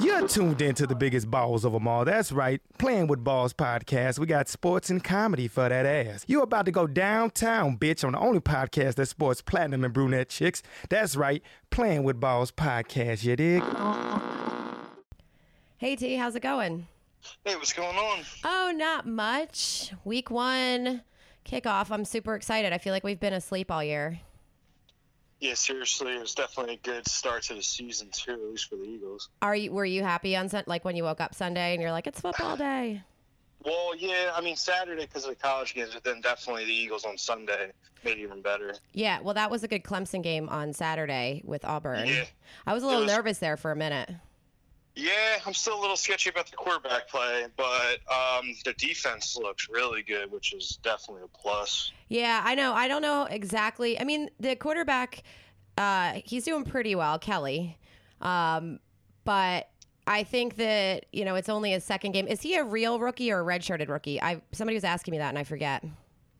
You're tuned in to the biggest balls of them all. That's right. Playing with Balls podcast. We got sports and comedy for that ass. You're about to go downtown, bitch, on the only podcast that sports platinum and brunette chicks. That's right. Playing with Balls podcast. You dig? Hey T, how's it going? Hey, what's going on? Oh, not much. Week one kickoff. I'm super excited. I feel like we've been asleep all year. Yeah, seriously, it was definitely a good start to the season too, at least for the Eagles. Are you? Were you happy on? Like when you woke up Sunday and you're like, it's football day. Well, yeah, I mean Saturday because of the college games, but then definitely the Eagles on Sunday made it even better. Yeah. Well, that was a good Clemson game on Saturday with Auburn. Yeah. I was a little was- nervous there for a minute. Yeah, I'm still a little sketchy about the quarterback play, but um, the defense looks really good, which is definitely a plus. Yeah, I know. I don't know exactly. I mean, the quarterback, uh, he's doing pretty well, Kelly. Um, but I think that you know it's only his second game. Is he a real rookie or a redshirted rookie? I somebody was asking me that and I forget.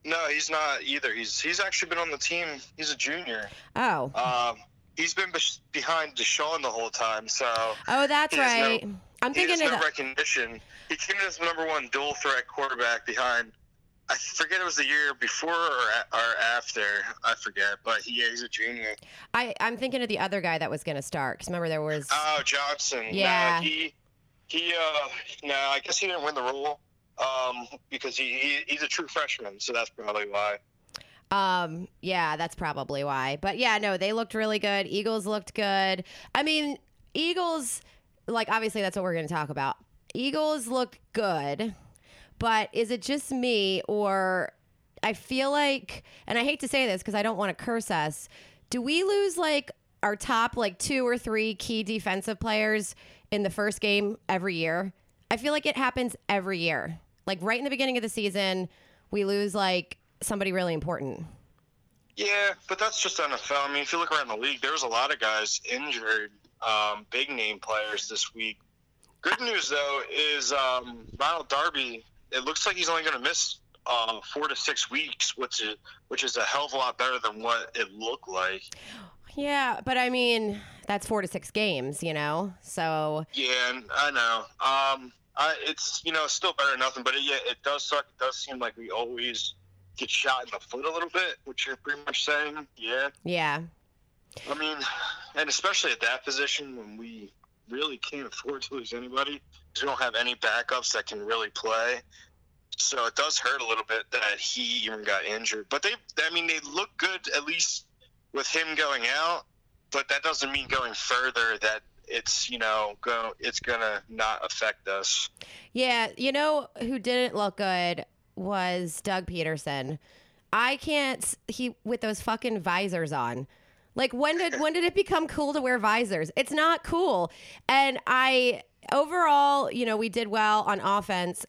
No, he's not either. He's he's actually been on the team. He's a junior. Oh, Um, he's been bes- behind Deshaun the whole time, so oh, that's has no- right. I'm he thinking of no the, recognition. He came in as number one dual threat quarterback behind. I forget it was the year before or, a- or after. I forget, but he, yeah, he's a junior. I I'm thinking of the other guy that was going to start. Because remember there was Oh, Johnson. Yeah. No, he he. Uh, no, I guess he didn't win the role. Um, because he, he he's a true freshman, so that's probably why. Um, yeah, that's probably why. But yeah, no, they looked really good. Eagles looked good. I mean, Eagles, like, obviously, that's what we're going to talk about. Eagles looked good, but is it just me or I feel like, and I hate to say this because I don't want to curse us, do we lose like our top like two or three key defensive players in the first game every year? I feel like it happens every year. Like right in the beginning of the season, we lose like somebody really important. Yeah, but that's just NFL. I mean, if you look around the league, there was a lot of guys injured, um, big name players this week. Good news though is um, Ronald Darby. It looks like he's only going to miss uh, four to six weeks, which is which is a hell of a lot better than what it looked like. Yeah, but I mean, that's four to six games, you know? So, Yeah, I know. Um, I, it's you know still better than nothing, but it, yeah, it does suck. It does seem like we always get shot in the foot a little bit, which you're pretty much saying. Yeah. yeah. I mean, and especially at that position when we really can't afford to lose anybody we don't have any backups that can really play. So it does hurt a little bit that he even got injured. But they, I mean, they look good at least with him going out. But that doesn't mean going further that it's you know go it's gonna not affect us. Yeah, you know who didn't look good was Doug Pederson. I can't he with those fucking visors on. Like when did when did it become cool to wear visors? It's not cool. And I overall, you know, we did well on offense.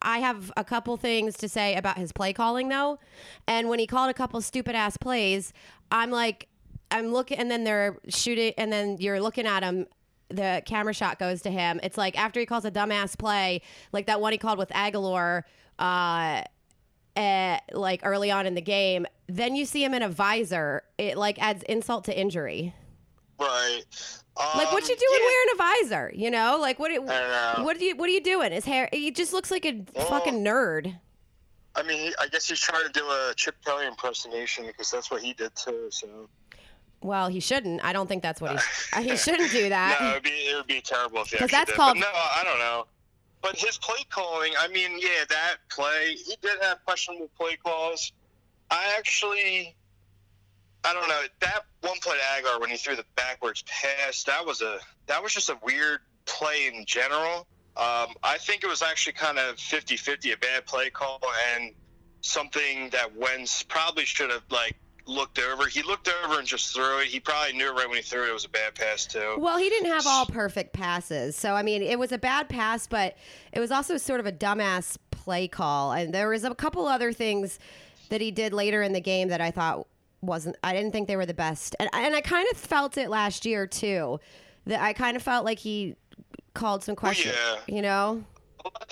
I have a couple things to say about his play calling though. And when he called a couple stupid ass plays, I'm like I'm looking and then they're shooting and then you're looking at him the camera shot goes to him. It's like after he calls a dumbass play, like that one he called with Agholor, uh, eh, like early on in the game. Then you see him in a visor. It like adds insult to injury. Right. Like what you Um, doing yeah. wearing a visor? You know, like what? do- know. What are you? What are you doing? His hair. He just looks like a Well- fucking nerd. I mean, I guess he's trying to do a Chip Kelly impersonation because that's what he did too. So. Well, he shouldn't. I don't think that's what he. he shouldn't do that. No, it'd be, it would be terrible if he that's did. called- But no, I don't know. But his play calling, I mean, yeah, that play, he did have questionable play calls. I actually, I don't know that one play to Agholor when he threw the backwards pass. That was a that was just a weird play in general. Um, I think it was actually kind of 50-50, a bad play call and something that Wentz probably should have like looked over. He looked over and just threw it. He probably knew it right when he threw it it was a bad pass too. Well, he didn't have all perfect passes. So, I mean, it was a bad pass, but it was also sort of a dumbass play call. And there was a couple other things that he did later in the game that I thought wasn't, I didn't think they were the best. And, and I kind of felt it last year, too. That I kind of felt like he called some oh, questions, yeah. you know?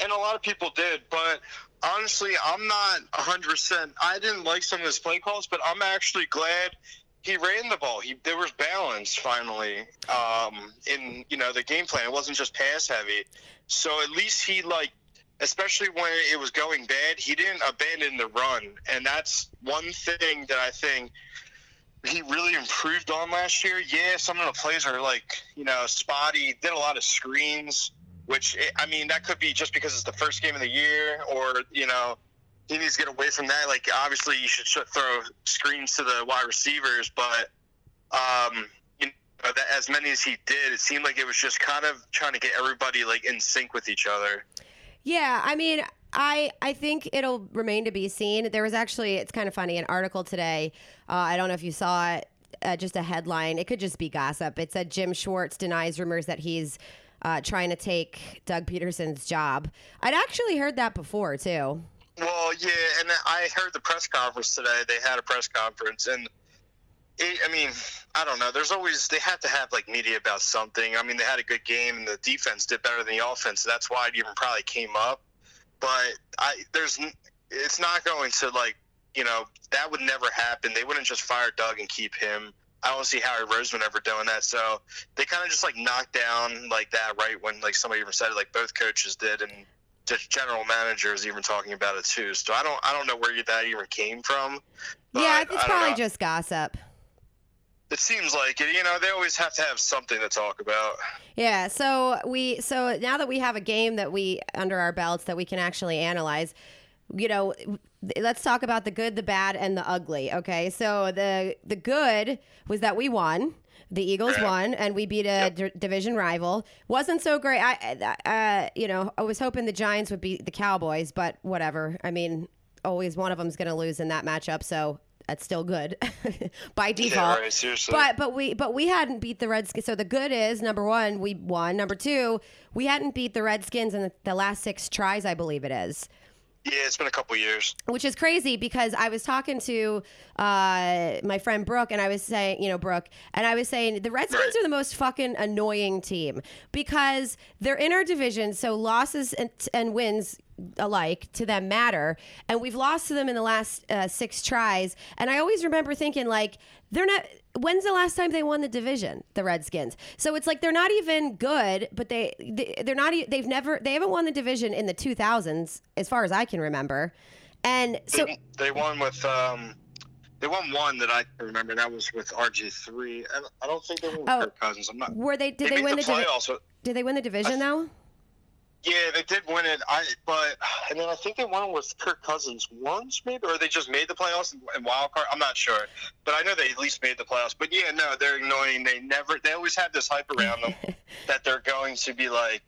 and a lot of people did, but honestly, I'm not 100%. I didn't like some of his play calls, but I'm actually glad he ran the ball. He there was balance finally um, in you know the game plan. It wasn't just pass heavy. So at least he like, especially when it was going bad, he didn't abandon the run, and that's one thing that I think he really improved on last year. Yeah, some of the plays are like you know spotty. Did a lot of screens, which I mean that could be just because it's the first game of the year, or you know he needs to get away from that. Like obviously you should throw screens to the wide receivers, but um, you know that as many as he did, it seemed like it was just kind of trying to get everybody like in sync with each other. Yeah, I mean, I I think it'll remain to be seen. There was actually, it's kind of funny, an article today. Uh, I don't know if you saw it. Uh, just a headline. It could just be gossip. It said Jim Schwartz denies rumors that he's uh, trying to take Doug Pederson's job. I'd actually heard that before too. Well, yeah, and I heard the press conference today. They had a press conference, and it, I mean, I don't know. There's always they have to have like media about something. I mean, they had a good game, and the defense did better than the offense. So that's why it even probably came up. But I there's it's not going to like you know that would never happen. They wouldn't just fire Doug and keep him. I don't see Howie Roseman ever doing that. So they kind of just like knocked down like that right when like somebody even said it, like both coaches did, and the general manager is even talking about it too. So I don't I don't know where that even came from. yeah, it's probably know. just gossip. It seems like it. You know, they always have to have something to talk about. Yeah. So we so now that we have a game that we under our belts that we can actually analyze, you know, let's talk about the good, the bad, and the ugly. Okay. So the the good was that we won. The Eagles won, and we beat a yep. d- division rival. wasn't so great. I, uh, you know, I was hoping the Giants would beat the Cowboys, but whatever. I mean, always one of them's going to lose in that matchup, so that's still good by default. Yeah, right, seriously. But but we but we hadn't beat the Redskins. So the good is number one, we won. Number two, we hadn't beat the Redskins in the, the last six tries, I believe it is. Yeah, it's been a couple years. Which is crazy because I was talking to uh, my friend Brooke, and I was saying, you know, Brooke, and I was saying the Redskins right. are the most fucking annoying team because they're in our division, so losses and, and wins alike to them matter and we've lost to them in the last uh, six tries and i always remember thinking like they're not when's the last time they won the division the redskins so it's like they're not even good but they, they they're not they've never they haven't won the division in the 2000s as far as i can remember and so they, they won with um they won one that I can remember. That was with RG three. And I don't think they won with oh, Kirk Cousins. I'm not. Were they? Did they, they win the, the division? Did they win the division though? Yeah, they did win it. I but and then I think they won with Kirk Cousins once, maybe, or they just made the playoffs and wild card. I'm not sure, but I know they at least made the playoffs. But yeah, no, they're annoying. They never. They always have this hype around them that they're going to be like,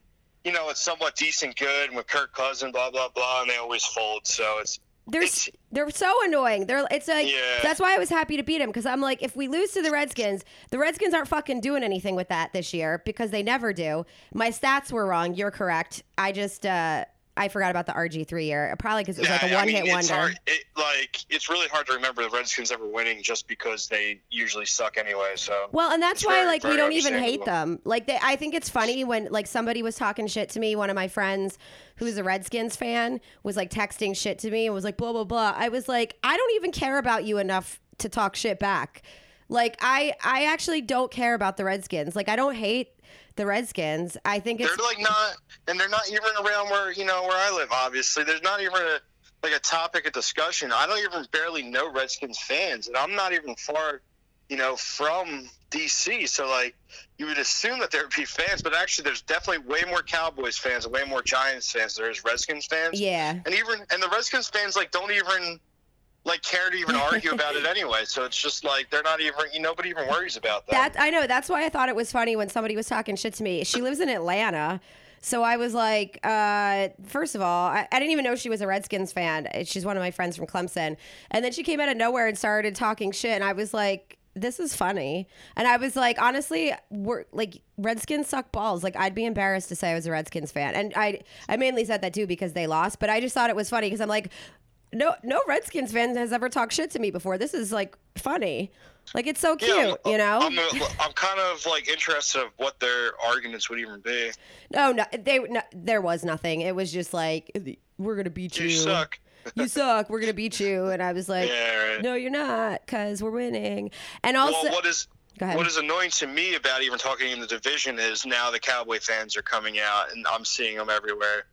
you know, it's somewhat decent, good with Kirk Cousins, blah blah blah, and they always fold. So it's they're they're so annoying. They're it's like yeah. that's why I was happy to beat them because I'm like if we lose to the Redskins, the Redskins aren't fucking doing anything with that this year because they never do. My stats were wrong. You're correct. I just uh I forgot about the RG three year. Probably because it was like a one hit wonder. Hard, it, like it's really hard to remember the Redskins ever winning just because they usually suck anyway. So well, and that's why very, like we don't even hate them. Like they, I think it's funny when like somebody was talking shit to me. One of my friends who's a Redskins fan was like texting shit to me and was like blah blah blah. I was like, I don't even care about you enough to talk shit back. Like I I actually don't care about the Redskins. Like I don't hate the Redskins. I think it's they're like not, and they're not even around where you know where I live. Obviously, there's not even a like a topic of discussion. I don't even barely know Redskins fans, and I'm not even far, you know, from DC. So like, you would assume that there would be fans, but actually, there's definitely way more Cowboys fans and way more Giants fans. There is Redskins fans. Yeah, and even and the Redskins fans like don't even like care to even argue about it anyway. So it's just like they're not even nobody even worries about that. That I know. That's why I thought it was funny when somebody was talking shit to me. She lives in Atlanta. So I was like, uh, first of all, I, I, didn't even know she was a Redskins fan. She's one of my friends from Clemson. And then she came out of nowhere and started talking shit. And I was like, this is funny. And I was like, honestly, we're like Redskins suck balls. Like I'd be embarrassed to say I was a Redskins fan. And I I mainly said that too because they lost, but I just thought it was funny because I'm like, no no Redskins fan has ever talked shit to me before. This is like funny. Like it's so cute, yeah, you know. I'm, I'm kind of like interested of what their arguments would even be. No, no, they no, there was nothing. It was just like we're gonna beat you. You suck. "You suck. We're gonna beat you." And I was like, Yeah, right. "No, you're not, because we're winning." And also, well, what is what is annoying to me about even talking in the division is now the Cowboy fans are coming out, and I'm seeing them everywhere.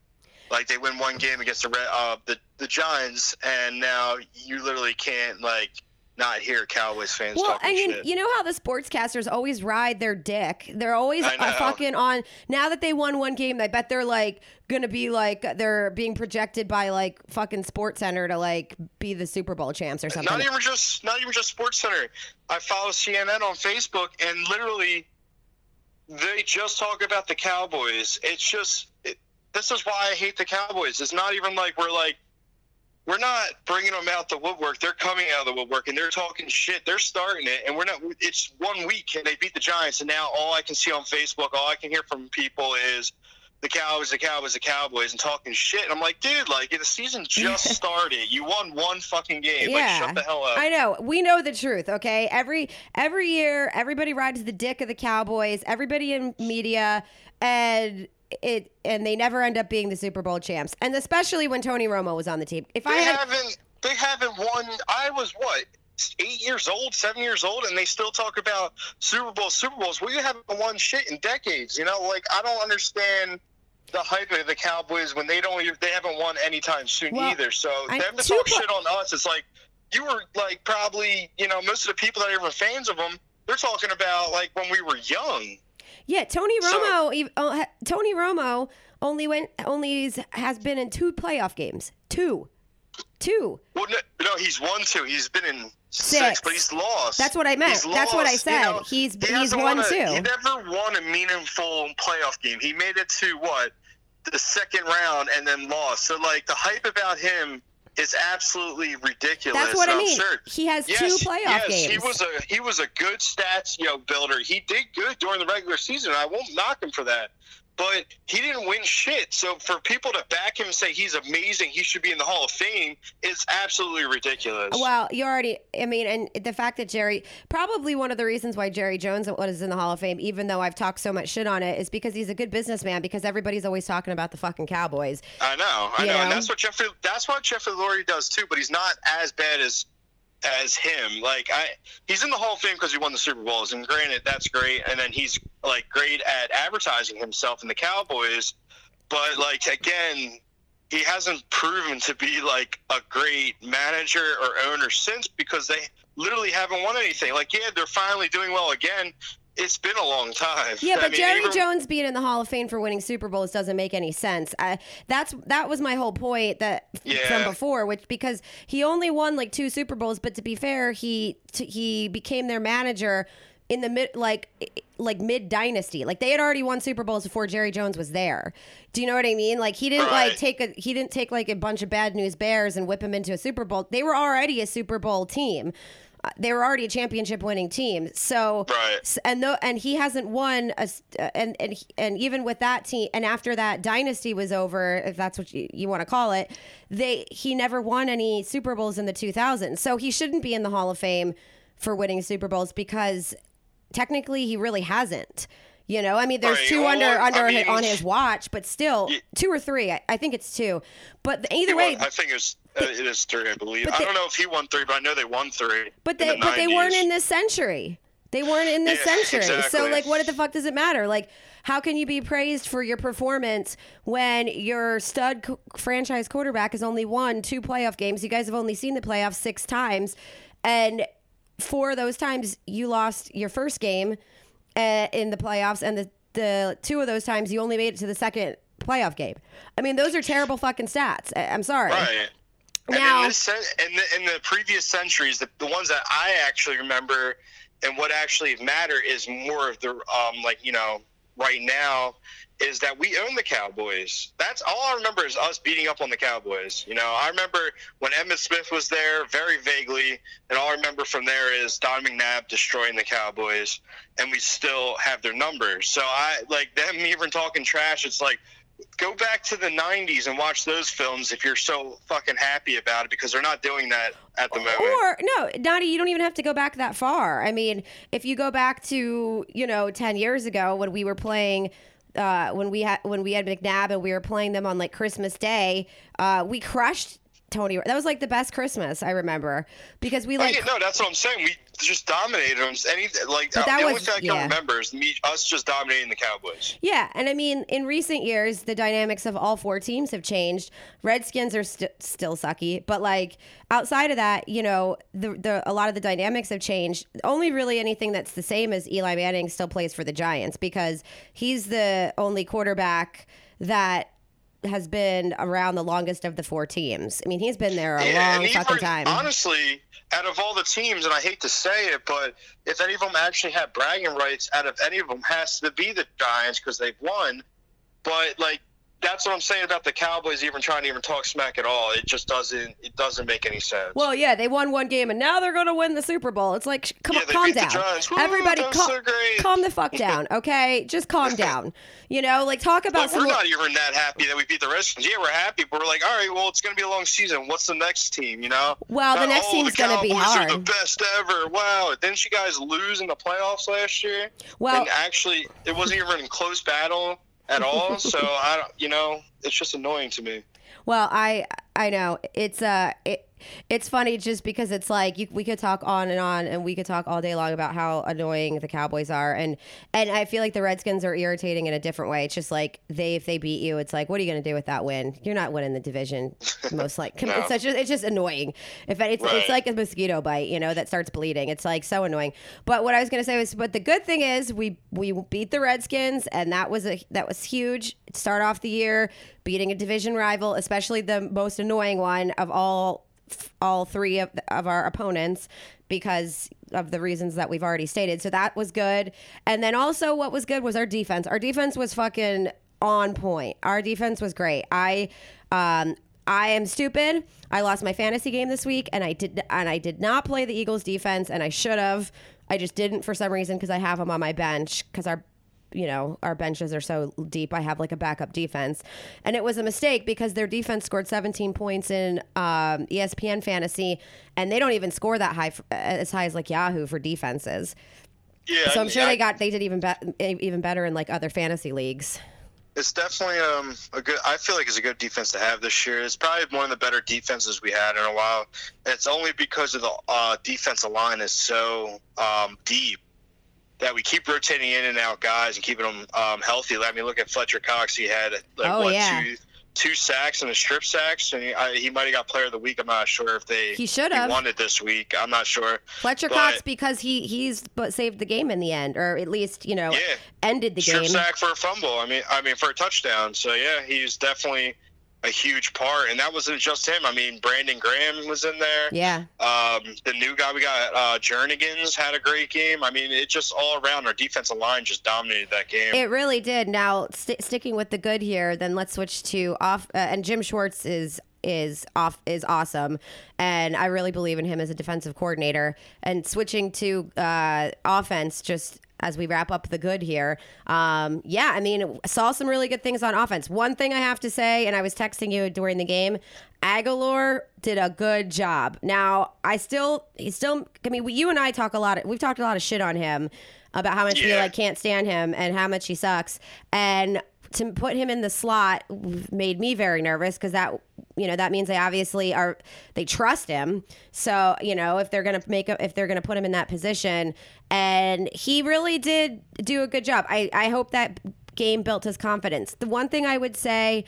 Like they win one game against the Red, uh, the the Giants, and now you literally can't like not hear Cowboys fans Well, talking and you, shit. you know how the sportscasters always ride their dick. They're always fucking on. Now that they won one game, I bet they're like gonna be like they're being projected by like fucking Sports Center to like be the Super Bowl champs or something. not even just not even just Sports Center. I follow CNN on Facebook, and literally, they just talk about the Cowboys. It's just this is why I hate the Cowboys. It's not even like we're like we're not bringing them out the woodwork. They're coming out of the woodwork, and they're talking shit. They're starting it, and we're not. It's one week, and they beat the Giants, and now all I can see on Facebook, all I can hear from people is. The Cowboys, the Cowboys, the Cowboys, and talking shit. And I'm like, dude, like the season just started. You won one fucking game. Like, shut the hell up. I know. We know the truth, okay? Every every year, everybody rides the dick of the Cowboys. Everybody in media, and it and they never end up being the Super Bowl champs. And especially when Tony Romo was on the team. If I had, haven't. They haven't won. I was what eight years old, seven years old, and they still talk about Super Bowl, Super Bowls. We you haven't won shit in decades. You know, like I don't understand the hype of the Cowboys when they don't. They haven't won anytime soon Well, either. So I- them to talk shit on us, it's like you were like probably you know most of the people that are even fans of them. They're talking about like when we were young. Yeah, Tony Romo. ev- uh, Tony Romo only went only has been in two playoff games. Two, two. Well, no, no, he's won two. He's been in six, Six. but he's lost. That's what I meant. He's That's what I said. you know. He's- He he's won a- two. He never won a meaningful playoff game. He made it to what the second round and then lost. So like the hype about him is absolutely ridiculous. That's what I mean. absurd. He has Yes, two playoff yes, games. he was a he was a good stats you know builder. He did good during the regular season. I won't knock him for that. But he didn't win shit. So for people to back him and say he's amazing, he should be in the Hall of Fame it's absolutely ridiculous. Well, you already, I mean, and the fact that Jerry, probably one of the reasons why Jerry Jones was in the Hall of Fame, even though I've talked so much shit on it, is because he's a good businessman because everybody's always talking about the fucking Cowboys. I know, I You know, and that's what Jeffrey. That's what Jeffrey Lurie does too. But he's not as bad as as him. Like I, he's in the Hall of Fame because he won the Super Bowls, and granted, that's great. And then he's like great at advertising himself in the Cowboys. But like again, he hasn't proven to be like a great manager or owner since because they literally haven't won anything. Like yeah, they're finally doing well again. It's been a long time. Yeah, I but mean, Jerry even- Jones being in the Hall of Fame for winning Super Bowls doesn't make any sense. I, that's that was my whole point that Yeah. from before, which because he only won like two Super Bowls, but to be fair, he t- he became their manager in the mid like like mid dynasty. Like they had already won Super Bowls before Jerry Jones was there. Do you know what I mean? Like he didn't like take a he didn't take like a bunch of bad news Bears and whip them into a Super Bowl. They were already a Super Bowl team. They were already a championship winning team. So Right. And though and he hasn't won a uh, and and and even with that team and after that dynasty was over if that's what you, you want to call it they he never won any super bowls in the 2000s so he shouldn't be in the hall of fame for winning super bowls because technically he really hasn't you know i mean there's Right, two well, under I under mean- on his watch but still Ye- two or three I, I think it's two but He either way I think it was uh, it is three, I believe. but I don't know if he won three, but I know they won three. But they the but they weren't in this century. They weren't in this Yeah, century. So like what the fuck does it matter? Like how can you be praised for your performance when your stud co- franchise quarterback has only won two playoff games? You guys have only seen the playoffs 6 times and four of those times you lost your first game uh, in the playoffs and the the two of those times you only made it to the second playoff game. I mean, those are terrible fucking stats. I- I'm sorry. Right. And Now- in, this, in, the, in the previous centuries, the, the ones that I actually remember and what actually matter is more of the, um, like, you know, right now is that we own the Cowboys. That's all I remember is us beating up on the Cowboys. You know, I remember when Emmitt Smith was there very vaguely, and all I remember from there is Don McNabb destroying the Cowboys, and we still have their numbers. So I, like, them even talking trash, it's like, go back to the 90s and watch those films if you're so fucking happy about it because they're not doing that at the moment. Or no, Dottie, you don't even have to go back that far. I mean, if you go back to you know ten years ago when we were playing. Uh, when we had when we had McNabb and we were playing them on like Christmas Day, uh, we crushed Tony. That was like the best Christmas I remember because we Oh, like yeah, no, that's what I'm saying. We just dominated them. Any like But that the only was- thing I can yeah. remember is me, us just dominating the Cowboys. Yeah, and I mean, in recent years, the dynamics of all four teams have changed. Redskins are st- still sucky, but like outside of that, you know, the the a lot of the dynamics have changed. Only really anything that's the same is Eli Manning still plays for the Giants because he's the only quarterback that has been around the longest of the four teams. I mean, he's been there a Yeah, long fucking time. honestly, out of all the teams, and I hate to say it, but if any of them actually have bragging rights, out of any of them has to be the Giants because they've won. But like that's what I'm saying about the Cowboys even trying to even talk smack at all. It just doesn't. It doesn't make any sense. Well, yeah, they won one game and now they're going to win the Super Bowl. It's like, come Yeah, on, calm down. Woo, Everybody, cal- so calm the fuck down, okay? Just calm down. You know, like talk about some. we're not even that happy that we beat the Redskins. Yeah, we're happy, but we're like, all right, well, it's going to be a long season. What's the next team? You know? Well, the next oh, team's gonna be Cowboys Are the best ever. Wow! Didn't you guys lose in the playoffs last year? Well- and actually, it wasn't even a close battle at all. so I, don't, you know, it's just annoying to me. Well, I I know it's uh it it's funny just because it's like you, we could talk on and on and we could talk all day long about how annoying the Cowboys are and and I feel like the Redskins are irritating in a different way. It's just like they if they beat you, it's like what are you going to do with that win? You're not winning the division most like No. it's such it's just annoying. If it's it's like a mosquito bite, you know, that starts bleeding. It's like so annoying. But what I was going to say was but the good thing is we we beat the Redskins and that was a that was huge. Start off the year beating a division rival, especially the most annoying one of all all three of, of our opponents because of the reasons that we've already stated. So that was good. And then also what was good was our defense. Our defense was fucking on point. Our defense was great. I um I am stupid. I lost my fantasy game this week and I did and I did not play the Eagles defense and I should have. I just didn't for some reason because I have them on my bench because our you know, our benches are so deep. I have like a backup defense. And it was a mistake because their defense scored 17 points in um, ESPN fantasy, and they don't even score that high, f- as high as like Yahoo for defenses. Yeah, So I I'm mean, sure they got, they did even, be- even better in like other fantasy leagues. It's definitely um a good. I feel like it's a good defense to have this year. It's probably one of the better defenses we had in a while. It's only because of the uh, defensive line is so um, deep that we keep rotating in and out guys and keeping them um, healthy. I mean, look at Fletcher Cox. He had like Oh, what yeah. two two sacks and a strip sacks, and he, I, he might have got Player of the Week. I'm not sure if they He should have. won it this week. I'm not sure. Fletcher But- Cox because he he's but saved the game in the end, or at least you know Yeah. ended the strip game. sack for a fumble. I mean, I mean for a touchdown. So yeah, he's definitely a huge part, and that wasn't just him. I mean, Brandon Graham was in there. Yeah, Um, the new guy we got, uh, Jernigan's had a great game. I mean, it just all around our defensive line just dominated that game. it really did. Now st- sticking with the good here, then let's switch to off. Uh, and Jim Schwartz is is off is awesome, and I really believe in him as a defensive coordinator. And switching to uh, offense, just as we wrap up the good here, um, yeah, I mean, saw some really good things on offense. One thing I have to say, and I was texting you during the game, Agholor did a good job. Now, I still, he's still. I mean, you and I talk a lot. We've talked a lot of shit on him about how much we like can't stand him and how much he sucks. And to put him in the slot made me very nervous because that you know that means they obviously are they trust him. So you know if they're gonna make a, if they're gonna put him in that position, and he really did do a good job. I I hope that game built his confidence. The one thing I would say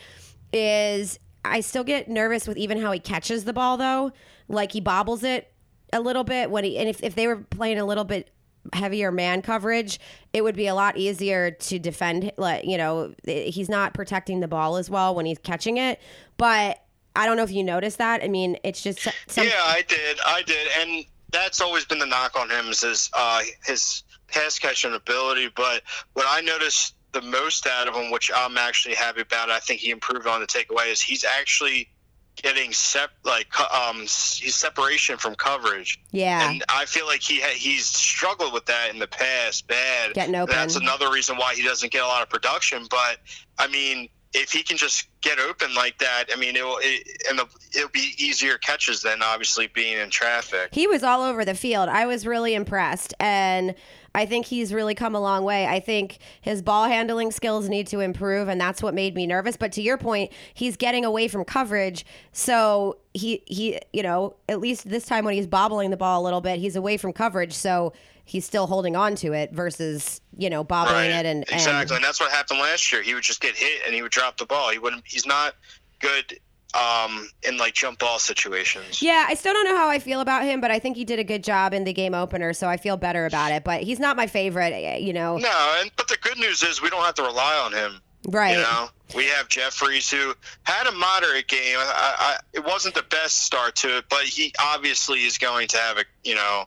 is I still get nervous with even how he catches the ball though. Like he bobbles it a little bit when he and if, if they were playing a little bit heavier man coverage, it would be a lot easier to defend. Like you know, he's not protecting the ball as well when he's catching it. But I don't know if you noticed that. I mean, it's just some, yeah, I did, I did, and that's always been the knock on him is his uh, his pass catching ability. But what I noticed the most out of him, which I'm actually happy about, I think he improved on the takeaway, is he's actually getting sep like um he's separation from coverage. yeah. And I feel like he ha- he's struggled with that in the past, bad. Getting open. That's another reason why he doesn't get a lot of production. But I mean, if he can just get open like that, I mean, it'll it, and the, it'll be easier catches than obviously being in traffic. He was all over the field. I was really impressed. And I think he's really come a long way. I think his ball handling skills need to improve, and that's what made me nervous. But to your point, he's getting away from coverage, so he he you know at least this time when he's bobbling the ball a little bit, he's away from coverage, so he's still holding on to it versus you know bobbling Right. it and exactly, and and that's what happened last year. He would just get hit and he would drop the ball. He wouldn't. He's not good um, in like jump ball situations. Yeah, I still don't know how I feel about him, but I think he did a good job in the game opener, so I feel better about it. But he's not my favorite, eh, you know. No, and but the good news is we don't have to rely on him. right. You know, we have Jeffries who had a moderate game. I, I, it wasn't the best start to it, but he obviously is going to have a you know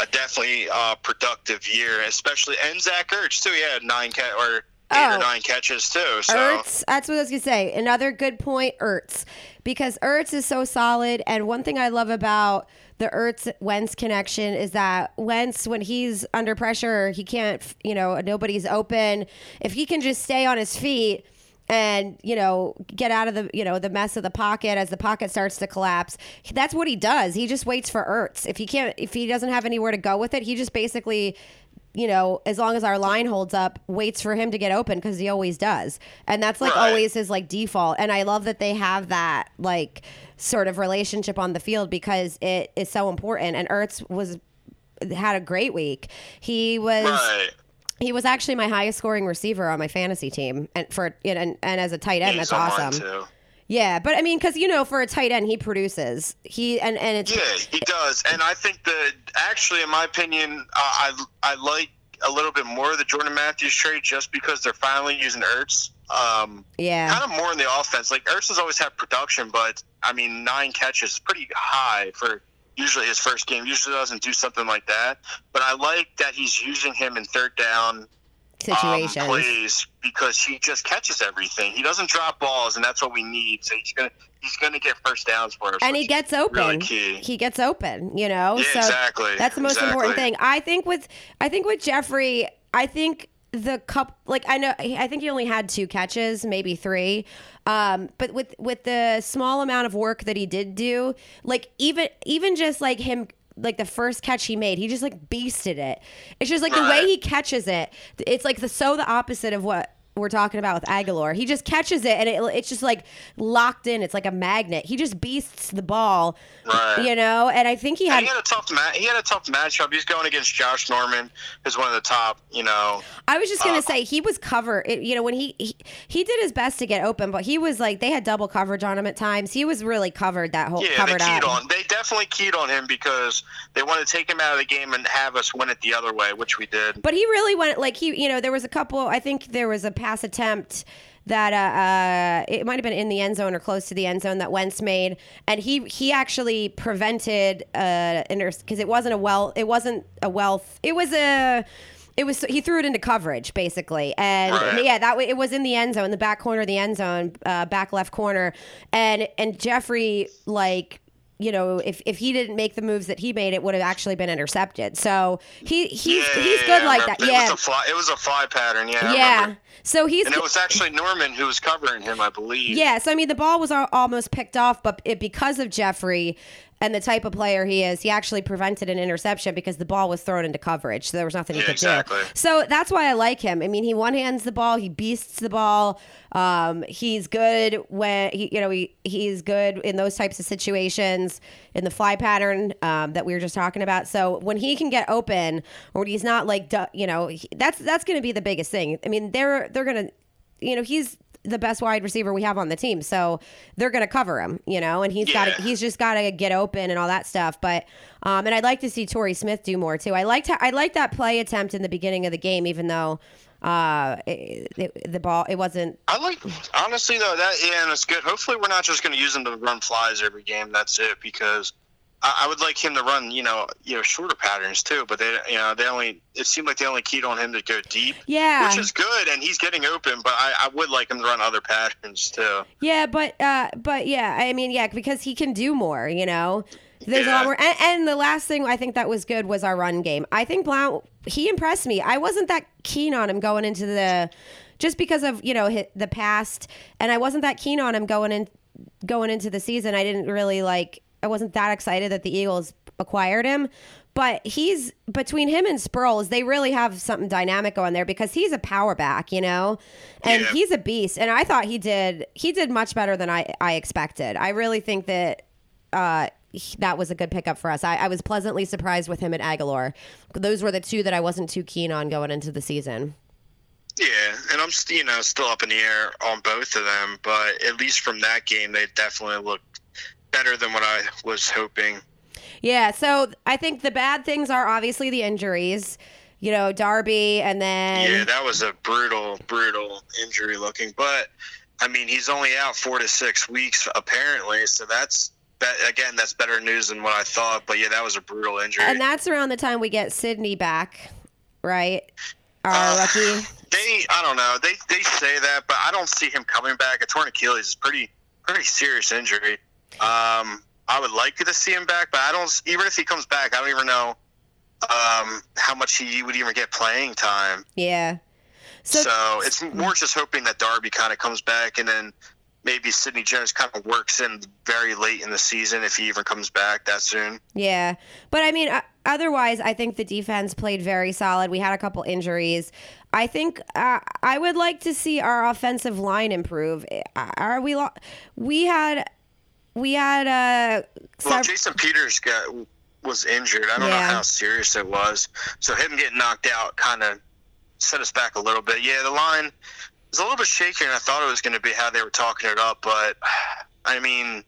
a definitely uh, productive year, especially and Zach Ertz too. He had nine ca- or eight Oh. or nine catches too. So Ertz, that's what I was gonna say. Another good point, Ertz, because Ertz is so solid. And one thing I love about the Ertz Wentz connection is that Wentz, when he's under pressure, he can't, you know, nobody's open. If he can just stay on his feet and you know get out of the you know the mess of the pocket as the pocket starts to collapse that's what he does he just waits for Ertz if he can't if he doesn't have anywhere to go with it he just basically you know, as long as our line holds up, waits for him to get open because he always does. And that's like Right. always his like default. And I love that they have that like sort of relationship on the field because it is so important. And Ertz was had a great week. He was right. he was actually my highest scoring receiver on my fantasy team, and for and and as a tight end, He's that's awesome. too. Yeah, but I mean, because you know, for a tight end, he produces. He and and it's Yeah, he does, and I think that actually, in my opinion, uh, I I like a little bit more of the Jordan Matthews trade just because they're finally using Ertz. Um, yeah. kind of more in the offense. Like Ertz has always had production, but I mean, nine catches is pretty high for usually his first game. Usually doesn't do something like that. But I like that he's using him in third down um, situations. plays because he just catches everything. He doesn't drop balls, and that's what we need. So he's gonna he's gonna get first downs for us. and he gets open. Really. He gets open, you know. Yeah, so exactly. that's the most important thing. I think with I think with Jeffery, I think the cup like I know I think he only had two catches, maybe three. Um, but with with the small amount of work that he did do, like even even just like him like the first catch he made, he just like beasted it. It's just like the way he catches it. It's like the so the opposite of what we're talking about with Agholor. He just catches it and it, it's just like locked in. It's like a magnet. He just beasts the ball, Right. you know. And I think he had. he had a tough ma- he had a tough matchup. He's going against Josh Norman, who's one of the top, you know. I was just gonna uh, say he was covered. It, you know, when he, he he did his best to get open, but he was like they had double coverage on him at times. He was really covered that whole Yeah, they keyed up. on. They definitely keyed on him because they want to take him out of the game and have us win it the other way, which we did. But he really went like he, you know, there was a couple. I think there was a pass attempt that uh, uh it might have been in the end zone or close to the end zone that Wentz made, and he he actually prevented uh because it wasn't a well, it wasn't a wealth, it was a. It was he threw it into coverage basically, and yeah, that way it was in the end zone, the back corner of the end zone, uh, back left corner, and and Jeffery like you know, if, if he didn't make the moves that he made, it would have actually been intercepted. So he he's yeah, he's yeah, good I like that. It Yeah, was a fly. It was a fly pattern. Yeah. Yeah. So he's And it was actually Norman who was covering him, I believe. yeah. So I mean, the ball was almost picked off, but it, because of Jeffery and the type of player he is, he actually prevented an interception because the ball was thrown into coverage. So there was nothing he Yeah, could exactly. do. So that's why I like him. I mean, he one hands the ball, he beasts the ball. Um, he's good when he, you know, he he's good in those types of situations in the fly pattern um, that we were just talking about. So when he can get open, or when he's not like, you know, he, that's that's going to be the biggest thing. I mean, they're they're going to, you know, he's the best wide receiver we have on the team, so they're going to cover him, you know, and he's got he's just got to get open and all that stuff. But um, and I'd like to see Torrey Smith do more too. I liked I liked that play attempt in the beginning of the game, even though uh, it, it, the ball it wasn't. I like honestly though that yeah, and it's good. Hopefully, we're not just going to use them to run flies every game. That's it because I, I would like him to run you know you know shorter patterns too. But they you know they only it seemed like they only keyed on him to go deep, Yeah, which is good, and he's getting open. But I, I would like him to run other patterns too. yeah, but uh, but yeah, I mean, yeah, because he can do more, you know. There's a lot Yeah. more, and, and the last thing I think that was good was our run game. I think Blount he impressed me. I wasn't that keen on him going into the, just because of you know the past, and I wasn't that keen on him going in going into the season. I didn't really like I wasn't that excited that the Eagles acquired him. But he's between him and Sproles, they really have something dynamic going there because he's a power back, you know, and Yeah. he's a beast. And I thought he did he did much better than I I expected. I really think that uh, that was a good pickup for us. I, I was pleasantly surprised with him at Agholor. Those were the two that I wasn't too keen on going into the season. Yeah, and I'm you know still up in the air on both of them, but at least from that game, they definitely looked better than what I was hoping. Yeah, so I think the bad things are obviously the injuries. You know, Darby, and then Yeah, that was a brutal, brutal injury looking. But I mean, he's only out four to six weeks apparently, so that's that again. That's better news than what I thought. But yeah, that was a brutal injury. and that's around the time we get Sidney back, right? Our Uh, rookie. They, I don't know. They they say that, but I don't see him coming back. A torn Achilles is pretty pretty serious injury. Um, I would like to see him back, but I don't. Even if he comes back, I don't even know um, how much he would even get playing time. Yeah. So, So, it's more just hoping that Darby kind of comes back, and then maybe Sidney Jones kind of works in very late in the season if he even comes back that soon. yeah, but I mean, otherwise, I think the defense played very solid. We had a couple injuries. I think uh, I would like to see our offensive line improve. Are we? Lo- we had, we had uh, Well, Jason Peters got was injured. I don't Yeah. know how serious it was. So him getting knocked out kind of set us back a little bit. Yeah, the line was a little bit shaky, and I thought it was going to be how they were talking it up. But I mean,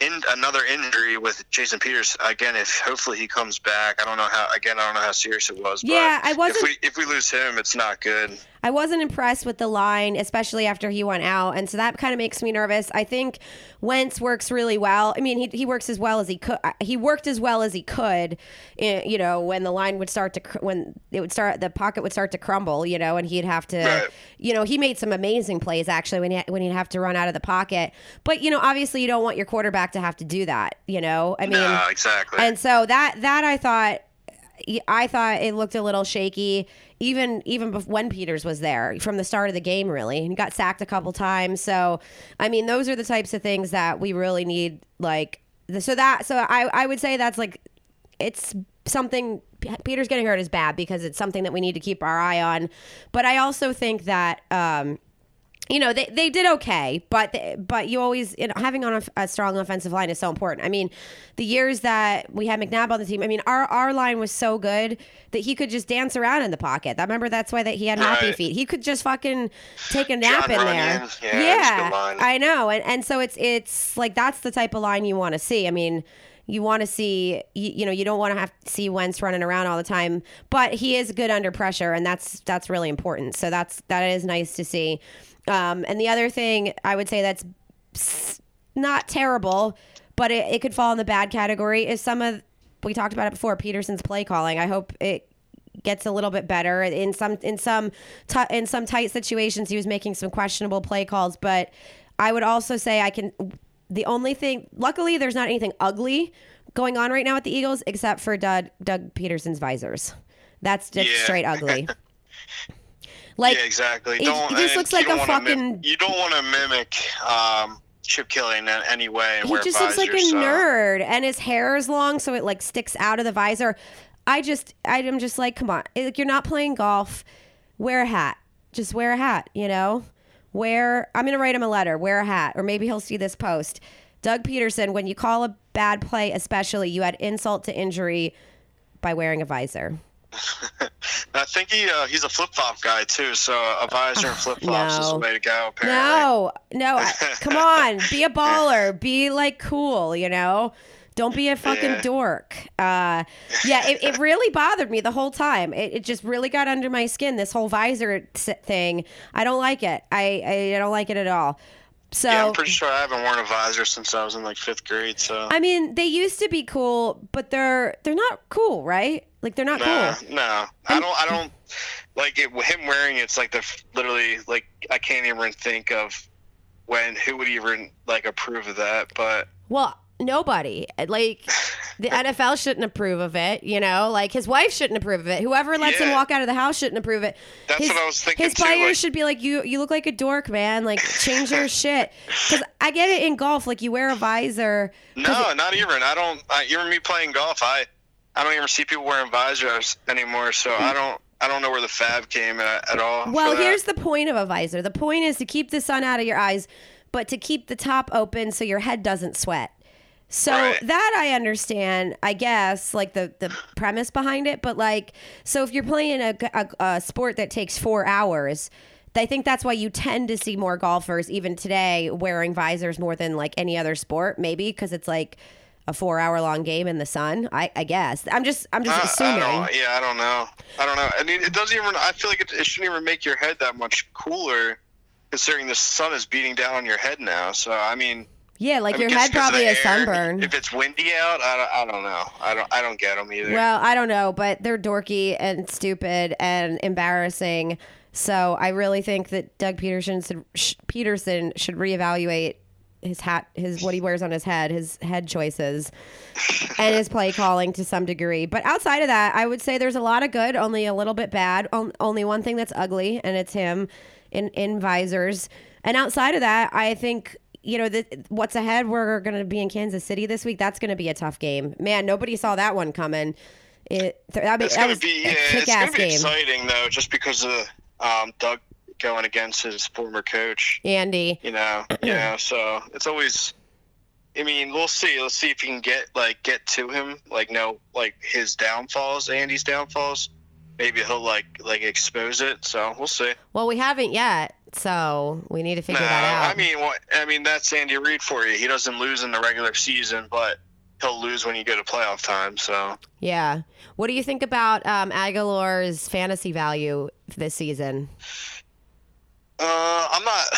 in another injury with Jason Peters again. If hopefully he comes back, I don't know how. Again, I don't know how serious it was. Yeah, but I wasn't- If we if we lose him, it's not good. I wasn't impressed with the line, especially after he went out, and so that kind of makes me nervous. I think Wentz works really well. I mean, he, he works as well as he could. He worked as well as he could, eh, you know, when the line would start to cr- when it would start, the pocket would start to crumble, you know, and he'd have to, Right. you know, he made some amazing plays actually when he when he'd have to run out of the pocket. But you know, obviously, you don't want your quarterback to have to do that. You know, I mean, no, exactly. and so that that I thought I thought it looked a little shaky even even bef- when Peters was there from the start of the game really. And he got sacked a couple times. So I mean those are the types of things that we really need like the- so that so I I would say that's like it's something Peters getting hurt is bad because it's something that we need to keep our eye on. But I also think that um you know they, they did okay but they, but you always you know, having on a, a strong offensive line is so important. I mean the years that we had mcnabb on the team i mean our, our line was so good that he could just dance around in the pocket. I remember that's why that he had happy Right. feet he could just fucking take a nap John in there. Yeah, that's a good line. i know. And, and so it's it's like that's the type of line you want to see. I mean you want to see you, you know you don't want to have to see Wentz running around all the time but he is good under pressure and that's that's really important. So that's that is nice to see um, and the other thing I would say that's not terrible but it, it could fall in the bad category is some of we talked about it before Pederson's play calling. I hope it gets a little bit better in some in some t- in some tight situations. He was making some questionable play calls but I would also say I can the only thing luckily there's not anything ugly going on right now with the Eagles except for Doug Doug Pederson's visors. That's just Yeah. straight ugly like yeah, exactly. it- don't, just looks you like don't a mim- fucking- you don't want to mimic um, Chip Kelly in any way. He just looks like a so- nerd and his hair is long so it like sticks out of the visor. I just i'm just like come on. Like you're not playing golf wear a hat. Just wear a hat you know? Wear i'm gonna write him a letter wear a hat or maybe he'll see this post. Doug pederson when you call a bad play especially you add insult to injury by wearing a visor I think he uh, he's a flip flop guy too. So a visor and flip flops is no. the way to go. Apparently. No, no. I, come on, be a baller. Be like cool. You know. Don't be a fucking Yeah. dork. Uh, yeah, it, it really bothered me the whole time. It, it just really got under my skin. This whole visor thing. I don't like it. I, I don't like it at all. So Yeah, I'm pretty sure I haven't worn a visor since I was in like fifth grade. So I mean, they used to be cool, but they're they're not cool, right? Like they're not no, cool. no, I don't. I don't like it. Him wearing it's like the literally like I can't even think of when who would even like approve of that. But Well, nobody. Like the NFL shouldn't approve of it. You know, like his wife shouldn't approve of it. Whoever lets him walk out of the house shouldn't approve it. That's his, what I was thinking, His players like- should be like, you You look like a dork, man. Like change your shit. Because I get it in golf. Like you wear a visor. No, it- not even. I don't. I, even me playing golf, I I don't even see people wearing visors anymore. So I mm. don't. I don't know where the fab came at, at all. Well, here's the point of a visor. The point is to keep the sun out of your eyes, but to keep the top open so your head doesn't sweat. So Right. that I understand, I guess, like the the premise behind it. But like, so if you're playing a, a, a sport that takes four hours. I think that's why you tend to see more golfers even today wearing visors more than like any other sport. Maybe because it's like a four hour long game in the sun. I, I guess I'm just I'm just I- assuming. I yeah, I don't know. I don't know. I mean, it doesn't even. I feel like it, it shouldn't even make your head that much cooler, considering the sun is beating down on your head now. So I mean, yeah, like I mean, your head probably has sunburn. If it's windy out, I don't, I don't know. I don't. I don't get them either. Well, I don't know, but they're dorky and stupid and embarrassing. So I really think that Doug Pederson should, sh- Pederson should reevaluate his hat, his what he wears on his head, his head choices, and his play calling to some degree. But outside of that, I would say there's a lot of good, only a little bit bad. On- only one thing that's ugly, and it's him in in visors. And outside of that, I think you know the, what's ahead. We're going to be in Kansas City this week. That's going to be a tough game. Man, nobody saw that one coming. It that, it's gonna be. Yeah, it's gonna be game. exciting though, just because of um, Doug going against his former coach. Andy. You know. yeah. So it's always. I mean, we'll see. Let's see if he can get like get to him, like know like his downfalls, Andy's downfalls. Maybe he'll like like expose it. So we'll see. Well, we haven't yet, so we need to figure No, that out. I mean, what? I mean, that's Andy Reid for you. He doesn't lose in the regular season, but he'll lose when you go to playoff time. So yeah. What do you think about um, Agholor's fantasy value this season? Uh, I'm not.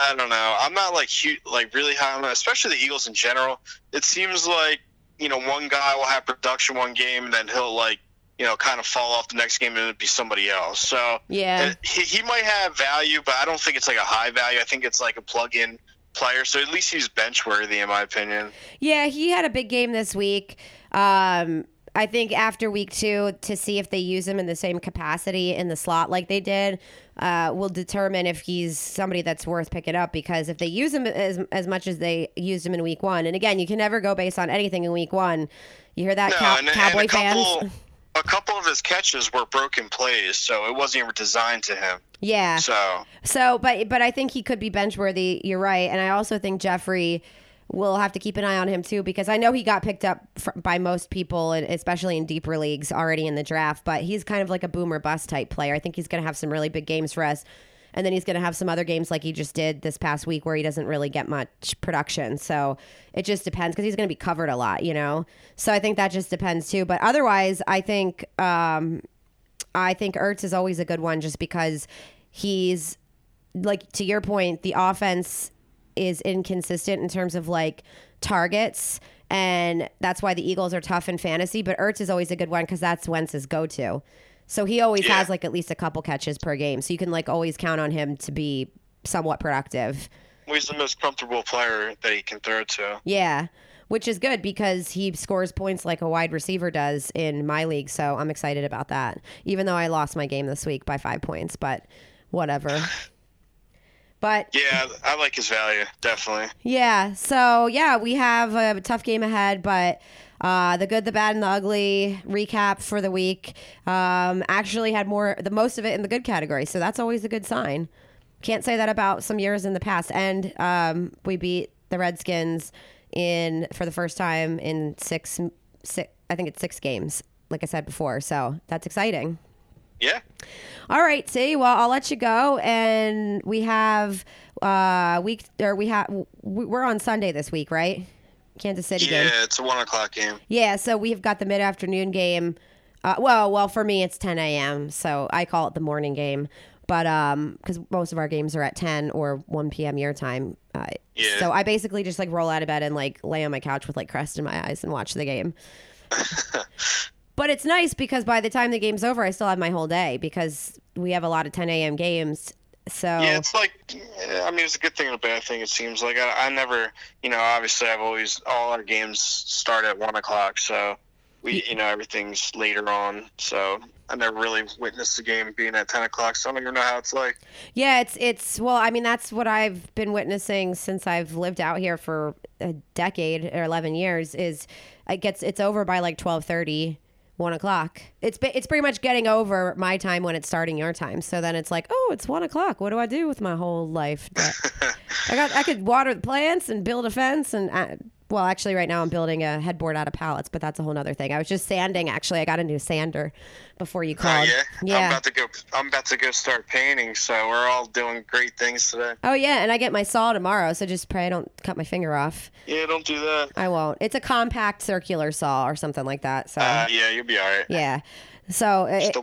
I don't know. I'm not like huge, like really high on that, especially the Eagles in general. It seems like you know one guy will have production one game, and then he'll like you know kind of fall off the next game, and it'll be somebody else. So Yeah. he he might have value, but I don't think it's like a high value. I think it's like a plug-in player. So at least he's bench worthy, in my opinion. Yeah, he had a big game this week. Um, I think after week two, to see if they use him in the same capacity in the slot like they did, uh, will determine if he's somebody that's worth picking up. Because if they use him as, as much as they used him in week one, and again, you can never go based on anything in week one. You hear that, No, cow- and, and Cowboy a couple, fans? a couple of his catches were broken plays, so it wasn't even designed to him. Yeah. So So, but but I think he could be bench worthy. You're right, and I also think Jeffery will have to keep an eye on him too because I know he got picked up fr- by most people, and especially in deeper leagues already in the draft. But he's kind of like a boomer bust type player. I think he's going to have some really big games for us, and then he's going to have some other games like he just did this past week where he doesn't really get much production. So it just depends because he's going to be covered a lot, you know. So I think that just depends too. But otherwise, I think. Um, I think Ertz is always a good one just because he's like to your point, the offense is inconsistent in terms of like targets. And that's why the Eagles are tough in fantasy. But Ertz is always a good one because that's Wentz's go to. So he always Yeah. has like at least a couple catches per game. So you can like always count on him to be somewhat productive. he's the most comfortable player that he can throw to. Yeah. Which is good because he scores points like a wide receiver does in my league. So I'm excited about that. Even though I lost my game this week by five points, but whatever. But Yeah, I like his value definitely. yeah, so yeah, we have a tough game ahead, but uh, the good, the bad, and the ugly recap for the week um, actually had more, the most of it in the good category. So that's always a good sign. Can't say that about some years in the past. And um, we beat the Redskins in for the first time in six, six, I think it's six games, like I said before. So that's exciting. Yeah. All right, see. Well, I'll let you go, and we have uh week or we have we're on Sunday this week, right? Kansas City Yeah, game. it's a one o'clock game. Yeah, so we've got the mid afternoon game. Uh, well, well, for me it's 10 a.m., so I call it the morning game. But um, because most of our games are at 10 or 1 p.m. your time. Uh, Yeah. So I basically just like roll out of bed and like lay on my couch with like crest in my eyes and watch the game. But it's nice because by the time the game's over, I still have my whole day because we have a lot of 10 a.m. games So Yeah, it's like, I mean, it's a good thing and a bad thing. It seems like I, I never, you know, obviously I've always all our games start at one o'clock, so we, you know, everything's later on. So I never really witnessed the game being at ten o'clock, so I don't even know how it's like. Yeah, it's it's well, I mean that's what I've been witnessing since I've lived out here for a decade or eleven years. Is it gets it's over by like 12:30, 1 o'clock. It's it's pretty much getting over my time when it's starting your time. So then it's like, oh, it's one o'clock. What do I do with my whole life? I got I could water the plants and build a fence and. Uh, Well, actually, right now I'm building a headboard out of pallets, but that's a whole other thing. I was just sanding. Actually, I got a new sander before you called. Oh called. yeah, I'm about to go. I'm about to go start painting. So we're all doing great things today. Oh yeah, and I get my saw tomorrow, so just pray I don't cut my finger off. Yeah, don't do that. I won't. It's a compact circular saw or something like that. So Uh, yeah, you'll be all right. yeah. So uh, it,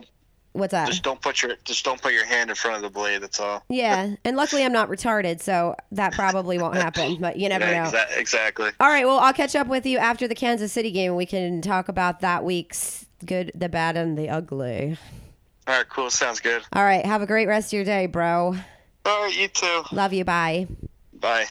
what's that? just don't put your just don't put your hand in front of the blade. That's all. yeah, and luckily I'm not retarded, so that probably won't happen. But you never Yeah, know. exa- exactly. All right, well I'll catch up with you after the Kansas City game. We can talk about that week's good, the bad, and the ugly. All right, cool. Sounds good. All right, have a great rest of your day, bro. All right, you too. Love you. Bye. Bye.